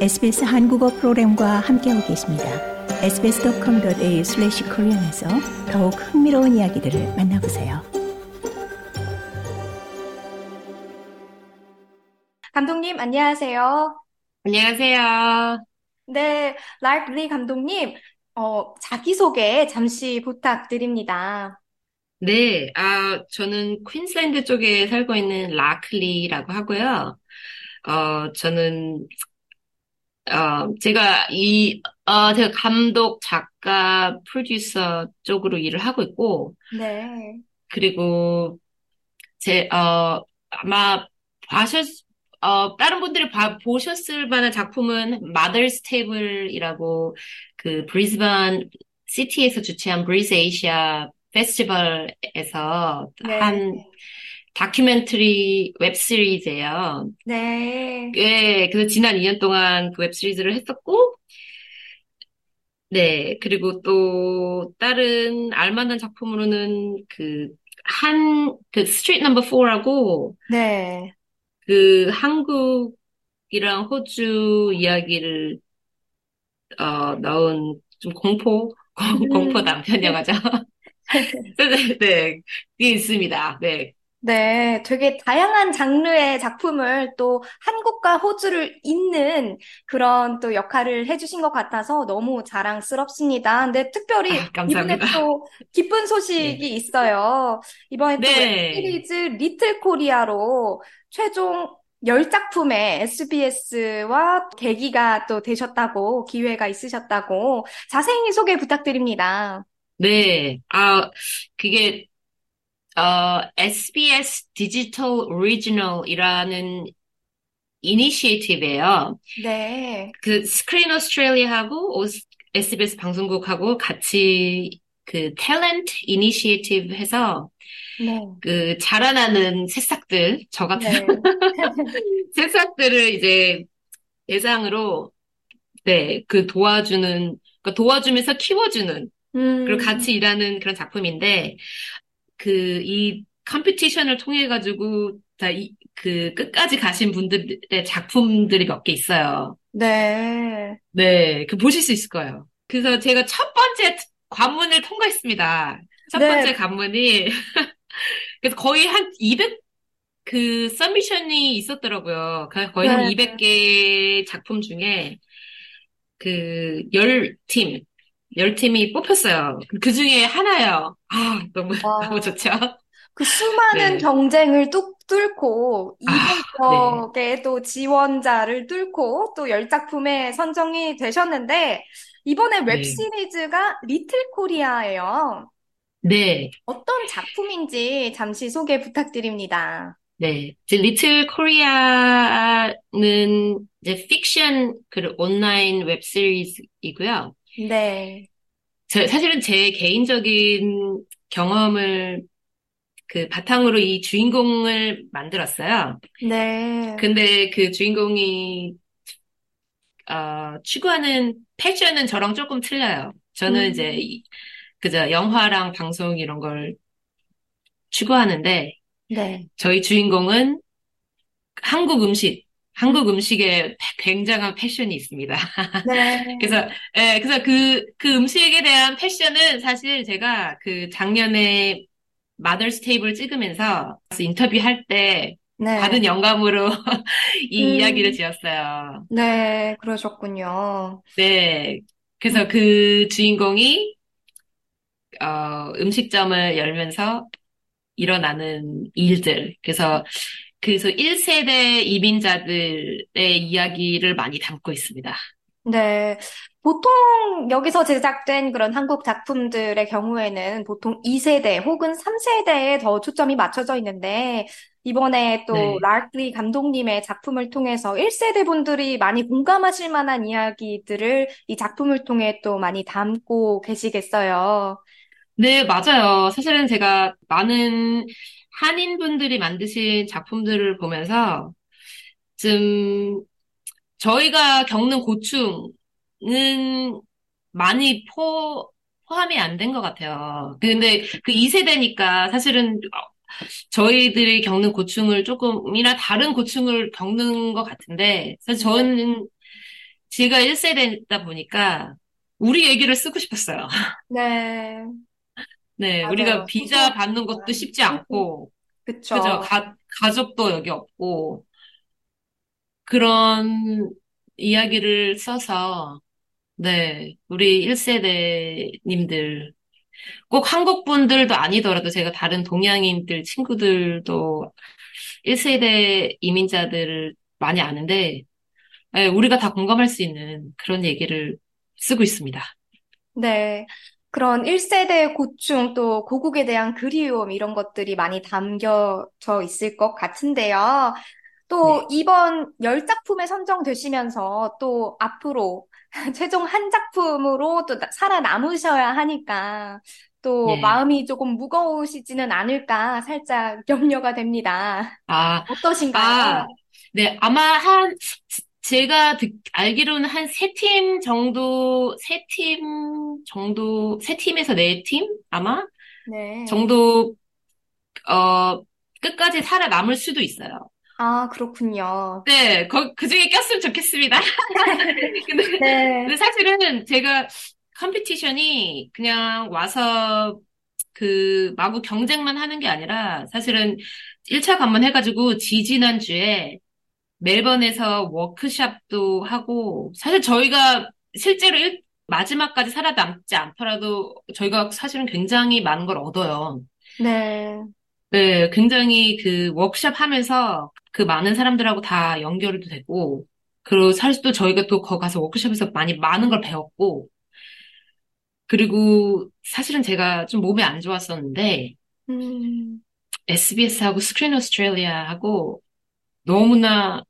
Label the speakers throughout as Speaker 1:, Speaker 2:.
Speaker 1: SBS 한국어 프로그램과 함께하고 계십니다. sbs.com.au/korean에서 더욱 흥미로운 이야기들을 만나보세요.
Speaker 2: 감독님 안녕하세요.
Speaker 3: 안녕하세요.
Speaker 2: 네, 라이크 리 감독님, 어, 자기소개 잠시 부탁드립니다.
Speaker 3: 네, 아, 저는 퀸슬랜드 쪽에 살고 있는 라클리라고 하고요. 어, 저는, 어, 제가 이, 어, 제가 감독, 작가, 프로듀서 쪽으로 일을 하고 있고,
Speaker 2: 네.
Speaker 3: 그리고 제, 어, 아마 봐셨, 어, 다른 분들이 봐, 보셨을 만한 작품은 Mother's Table이라고 그 브리즈번 시티에서 주최한 브리즈 아시아 페스티벌에서
Speaker 2: 네.
Speaker 3: 한 다큐멘터리 웹시리즈예요.
Speaker 2: 네.
Speaker 3: 예, 그래서 지난 2년 동안 그 웹시리즈를 했었고, 네, 그리고 또 다른 알만한 작품으로는 그 한, 그 Street Number 4라고
Speaker 2: 네.
Speaker 3: 그 한국이랑 호주 이야기를 어, 넣은 좀 공포, 공- 공포
Speaker 2: 음.
Speaker 3: 단편 영화죠. 네, 네, 그게 있습니다. 네.
Speaker 2: 네, 되게 다양한 장르의 작품을 또 한국과 호주를 잇는 그런 또 역할을 해주신 것 같아서 너무 자랑스럽습니다. 근데 특별히
Speaker 3: 아,
Speaker 2: 이번에. 또 기쁜 소식이
Speaker 3: 네.
Speaker 2: 있어요. 이번에 또
Speaker 3: 네.
Speaker 2: 웹시리즈 Little Korea로 최종 10작품의 SBS와 계기가 또 되셨다고, 기회가 있으셨다고 자세히 소개 부탁드립니다.
Speaker 3: 네. 아, 그게, 어, SBS Digital Original이라는 initiative예요.
Speaker 2: 네,
Speaker 3: 그 Screen Australia하고 오스- SBS 방송국하고 같이 그 talent initiative 해서
Speaker 2: 네,
Speaker 3: 그 자라나는 새싹들, 저 같은
Speaker 2: 네.
Speaker 3: 새싹들을 이제 대상으로 네, 그 도와주는, 그 도와주면서 키워주는, 그리고
Speaker 2: 음,
Speaker 3: 같이 일하는 그런 작품인데, 그, 이 컴피티션을 통해 가지고, 다 이, 그, 끝까지 가신 분들의 작품들이 몇 개 있어요.
Speaker 2: 네.
Speaker 3: 네, 그 보실 수 있을 거예요. 그래서 제가 첫 번째 관문을 통과했습니다. 첫
Speaker 2: 네.
Speaker 3: 번째 관문이, 그래서 거의 한 200, 그, 서미션이 있었더라고요. 그 거의 한
Speaker 2: 네.
Speaker 3: 200개 작품 중에, 그, 열 팀, 열 팀이 뽑혔어요. 그 중에 하나요. 아, 너무,
Speaker 2: 와.
Speaker 3: 너무 좋죠?
Speaker 2: 그 수많은
Speaker 3: 네.
Speaker 2: 경쟁을 뚝 뚫고
Speaker 3: 아,
Speaker 2: 200여개의 또 지원자를 뚫고 또 10작품에 선정이 되셨는데 이번에
Speaker 3: 네.
Speaker 2: 웹시리즈가 Little Korea예요.
Speaker 3: 네,
Speaker 2: 어떤 작품인지 잠시 소개 부탁드립니다.
Speaker 3: 네. 이제 Little Korea는 이제 픽션 그 온라인 웹 시리즈이고요.
Speaker 2: 네.
Speaker 3: 저, 사실은 제 개인적인 경험을 그 바탕으로 이 주인공을 만들었어요.
Speaker 2: 네.
Speaker 3: 근데 그 주인공이 어, 추구하는 passion은 저랑 조금 틀려요. 저는
Speaker 2: 음.
Speaker 3: 이제 이- 그저 영화랑 방송 이런 걸 추구하는데
Speaker 2: 네.
Speaker 3: 저희 주인공은 한국 음식, 한국 음식에 굉장한 패션이 있습니다.
Speaker 2: 네.
Speaker 3: 그래서 예, 그래서 그, 그 음식에 대한 패션은 사실 제가 그 작년에 마더스 테이블 찍으면서 인터뷰할 때
Speaker 2: 네.
Speaker 3: 받은 영감으로 이
Speaker 2: 음.
Speaker 3: 이야기를 지었어요.
Speaker 2: 네, 그러셨군요.
Speaker 3: 네. 그래서 그 주인공이, 어, 음식점을 열면서 일어나는 일들. 그래서, 그래서 1세대 이민자들의 이야기를 많이 담고 있습니다.
Speaker 2: 네. 보통 여기서 제작된 그런 한국 작품들의 경우에는 보통 2세대 혹은 3세대에 더 초점이 맞춰져 있는데, 이번에 또
Speaker 3: 네.
Speaker 2: 라클리 감독님의 작품을 통해서 1세대 분들이 많이 공감하실 만한 이야기들을 이 작품을 통해 또 많이 담고 계시겠어요.
Speaker 3: 네, 맞아요. 사실은 제가 많은 한인분들이 만드신 작품들을 보면서 좀 저희가 겪는 고충은 많이 포, 포함이 안 된 것 같아요. 근데 그 2세대니까 사실은 저희들이 겪는 고충을 조금이나 다른 고충을 겪는 것 같은데, 사실 저는 제가 1세대다 보니까 우리 얘기를 쓰고 싶었어요.
Speaker 2: 네,
Speaker 3: 네,
Speaker 2: 맞아요.
Speaker 3: 우리가 비자
Speaker 2: 소속
Speaker 3: 받는 것도 쉽지 않고,
Speaker 2: 그쵸.
Speaker 3: 그죠? 가, 가족도 여기 없고, 그런 이야기를 써서, 네, 우리 1세대님들, 꼭 한국 분들도 아니더라도 제가 다른 동양인들 친구들도 1세대 이민자들을 많이 아는데, 네, 우리가 다 공감할 수 있는 그런 얘기를 쓰고 있습니다.
Speaker 2: 네. 그런 1세대의 고충, 또 고국에 대한 그리움, 이런 것들이 많이 담겨져 있을 것 같은데요. 또
Speaker 3: 네,
Speaker 2: 이번 열 작품에 선정되시면서 또 앞으로 최종 한 작품으로 또 나- 살아남으셔야 하니까 또
Speaker 3: 예.
Speaker 2: 마음이 조금 무거우시지는 않을까 살짝 염려가 됩니다.
Speaker 3: 아, 아,
Speaker 2: 어떠신가요?
Speaker 3: 네, 아마 한, 제가 듣, 알기로는 한 세 팀 정도, 세 팀 정도, 세 팀에서 네 팀? 아마?
Speaker 2: 네.
Speaker 3: 정도, 어, 끝까지 살아남을 수도 있어요.
Speaker 2: 아, 그렇군요.
Speaker 3: 네, 거, 그 중에 꼈으면 좋겠습니다. 근데,
Speaker 2: 네.
Speaker 3: 근데 사실은 제가 컴피티션이 그냥 와서 그 마구 경쟁만 하는 게 아니라 사실은 1차 관문 해가지고 지지난주에 멜번에서 워크숍도 하고, 사실 저희가 실제로 일- 마지막까지 살아남지 않더라도 저희가 사실은 굉장히 많은 걸 얻어요.
Speaker 2: 네.
Speaker 3: 네, 굉장히 그 워크숍 하면서 그 많은 사람들하고 다 연결도 되고, 그리고 사실 또 저희가 또 거기 가서 워크숍에서 많이 많은 걸 배웠고, 그리고 사실은 제가 좀 몸이 안 좋았었는데,
Speaker 2: 음,
Speaker 3: SBS하고 Screen Australia하고 너무나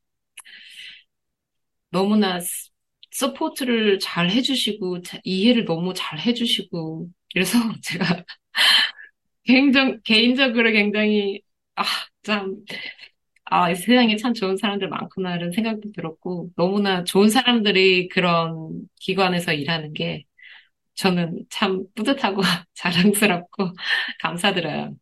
Speaker 3: 너무나 스- support를 잘 해주시고, 자- 이해를 너무 잘 해주시고, 그래서 제가 개인적, 개인적으로 굉장히, 아, 참, 아, 이 세상에 참 좋은 사람들 많구나, 이런 생각도 들었고, 너무나 좋은 사람들이 그런 기관에서 일하는 게 저는 참 뿌듯하고 자랑스럽고 감사드려요.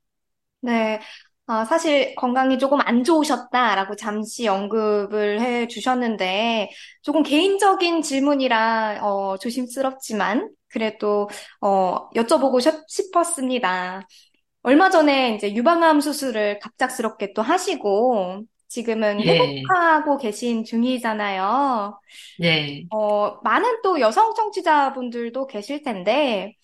Speaker 2: 네. 아, 사실 건강이 조금 안 좋으셨다라고 잠시 언급을 해 주셨는데, 조금 개인적인 질문이라, 어, 조심스럽지만, 그래도, 어, 여쭤보고 싶- 싶었습니다. 얼마 전에 이제 유방암 수술을 갑작스럽게 또 하시고, 지금은
Speaker 3: 예,
Speaker 2: 회복하고 계신 중이잖아요.
Speaker 3: 네,
Speaker 2: 어, 많은 또 여성 청취자분들도 계실 텐데,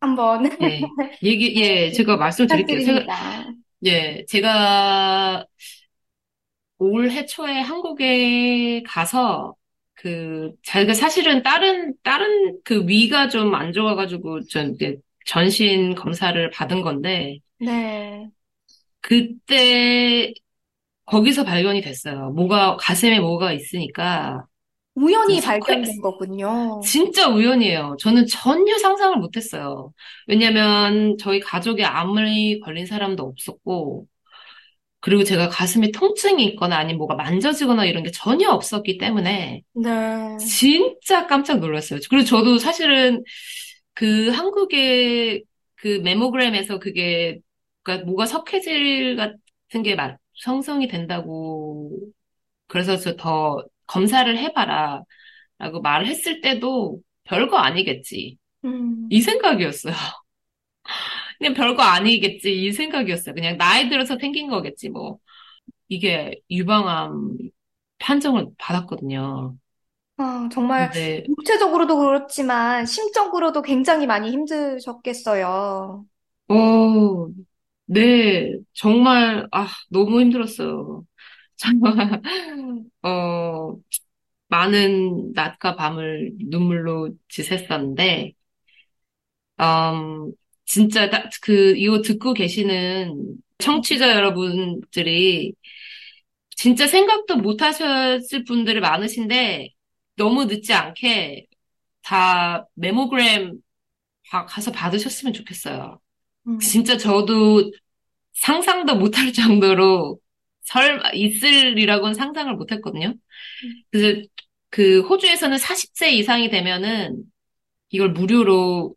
Speaker 2: 한번
Speaker 3: 예. 얘기, 예, 제가 말씀드릴게요. 제가,
Speaker 2: 부탁드립니다.
Speaker 3: 예, 제가 올해 초에 한국에 가서 그 자기가 사실은 다른 다른 그 위가 좀 안 좋아가지고 전 이제 전신 검사를 받은 건데
Speaker 2: 네.
Speaker 3: 그때 거기서 발견이 됐어요. 뭐가 가슴에 뭐가 있으니까 이
Speaker 2: 우연히 발견된 거군요.
Speaker 3: 진짜 우연이에요. 저는 전혀 상상을 못했어요. 왜냐면 저희 가족에 암이 걸린 사람도 없었고 그리고 제가 가슴에 통증이 있거나 아니면 뭐가 만져지거나 이런 게 전혀 없었기 때문에
Speaker 2: 네.
Speaker 3: 진짜 깜짝 놀랐어요. 그리고 저도 사실은 그 한국의 그 메모그램에서 그게 그러니까 뭐가 석회질 같은 게 막 형성이 된다고 그래서 저더 검사를 해봐라 라고 말을 했을 때도 별거 아니겠지. 이
Speaker 2: 음,
Speaker 3: 생각이었어요. 그냥 별거 아니겠지. 이 생각이었어요. 그냥 나이 들어서 생긴 거겠지, 뭐. 이게 유방암 판정을 받았거든요.
Speaker 2: 아, 정말
Speaker 3: 근데,
Speaker 2: 육체적으로도 그렇지만 심적으로도 굉장히 많이 힘드셨겠어요.
Speaker 3: 어, 네, 정말, 아, 너무 힘들었어요. 어, 많은 낮과 밤을 눈물로 지샜었는데, 음, 진짜 다- 그, 이거 듣고 계시는 청취자 여러분들이 진짜 생각도 못 하셨을 분들이 많으신데, 너무 늦지 않게 다 메모그램 가- 가서 받으셨으면 좋겠어요.
Speaker 2: 음,
Speaker 3: 진짜 저도 상상도 못 할 정도로 설마 있으리라고는 상상을 못 했거든요. 그래서 그 호주에서는 40세 이상이 되면은 이걸 무료로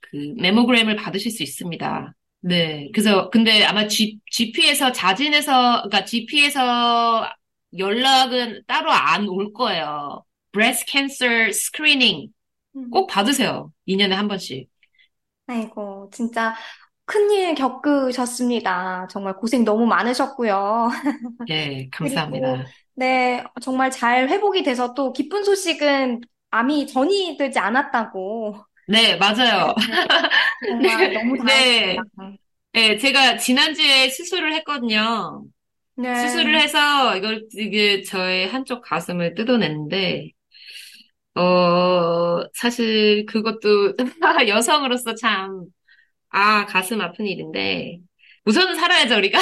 Speaker 3: 그 메모그램을 받으실 수 있습니다. 네. 그래서 근데 아마 G, GP에서 자진해서 그러니까 GP에서 연락은 따로 안 올 거예요. breast cancer screening
Speaker 2: 음.
Speaker 3: 꼭 받으세요. 2년에 한 번씩.
Speaker 2: 아이고, 진짜 큰일 겪으셨습니다. 정말 고생 너무 많으셨고요.
Speaker 3: 네,
Speaker 2: 그리고,
Speaker 3: 감사합니다.
Speaker 2: 네, 정말 잘 회복이 돼서 또 기쁜 소식은 암이 전이 되지 않았다고.
Speaker 3: 네, 맞아요.
Speaker 2: 정말 너무
Speaker 3: 네.
Speaker 2: 다행입니다.
Speaker 3: 네, 제가 지난주에 수술을 했거든요.
Speaker 2: 네.
Speaker 3: 수술을 해서 이걸 이게 저의 한쪽 가슴을 뜯어냈는데 어 사실 그것도 여성으로서 참 아 가슴 아픈 일인데 우선은 살아야죠 우리가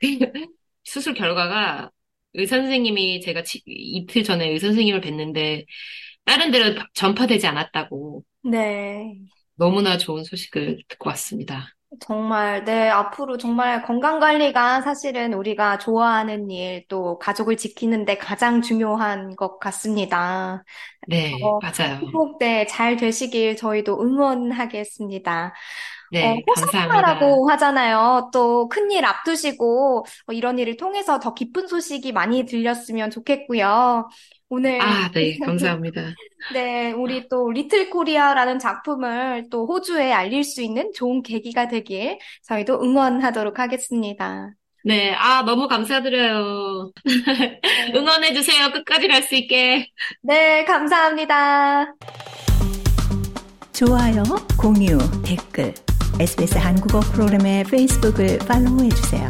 Speaker 3: 수술 결과가 의사 선생님이 제가 치- 이틀 전에 의사 선생님을 뵀는데 다른 데로 전파되지 않았다고
Speaker 2: 네.
Speaker 3: 너무나 좋은 소식을 듣고 왔습니다.
Speaker 2: 정말, 네, 앞으로 정말 건강 관리가 사실은 우리가 좋아하는 일, 또 가족을 지키는데 가장 중요한 것 같습니다.
Speaker 3: 네,
Speaker 2: 어,
Speaker 3: 맞아요.
Speaker 2: 회복, 네, 잘 되시길 저희도 응원하겠습니다. 어,
Speaker 3: 네, 감사합니다.
Speaker 2: 호사다마라고 하잖아요. 또 큰일 앞두시고 어, 이런 일을 통해서 더 기쁜 소식이 많이 들렸으면 좋겠고요. 오늘
Speaker 3: 아, 네, 감사합니다.
Speaker 2: 네, 우리 또 Little Korea라는 작품을 또 호주에 알릴 수 있는 좋은 계기가 되길 저희도 응원하도록 하겠습니다.
Speaker 3: 네, 아, 너무 감사드려요. 응원해주세요. 끝까지 갈 수 있게.
Speaker 2: 네, 감사합니다.
Speaker 1: 좋아요, 공유, 댓글, SBS 한국어 프로그램의 페이스북을 팔로우해 주세요.